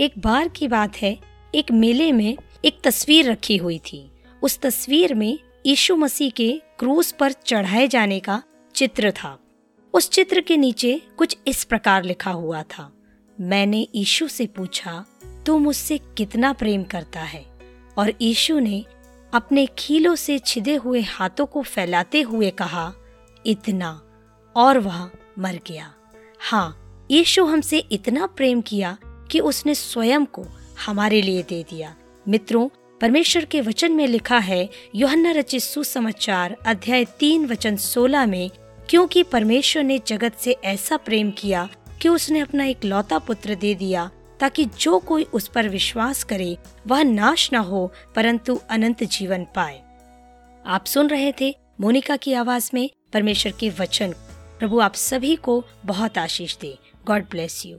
एक बार की बात है, एक मेले में एक तस्वीर रखी हुई थी। उस तस्वीर में यीशु मसीह के क्रूस पर चढ़ाए जाने का चित्र था। उस चित्र के नीचे कुछ इस प्रकार लिखा हुआ था, मैंने यीशु से पूछा, तू मुझसे कितना प्रेम करता है? और यीशु ने अपने खीलों से छिदे हुए हाथों को फैलाते हुए कहा, इतना। और वह मर गया। हाँ यीशु हमसे इतना प्रेम किया कि उसने स्वयं को हमारे लिए दे दिया। मित्रों, परमेश्वर के वचन में लिखा है, योहन्ना रचित सुसमाचार अध्याय तीन, वचन सोलह में, क्योंकि परमेश्वर ने जगत से ऐसा प्रेम किया कि उसने अपना एक लौता पुत्र दे दिया, ताकि जो कोई उस पर विश्वास करे, वह नाश न हो, परंतु अनंत जीवन पाए। आप सुन रहे थे मोनिका की आवाज़ में परमेश्वर के वचन। प्रभु आप सभी को बहुत आशीष दे। God bless you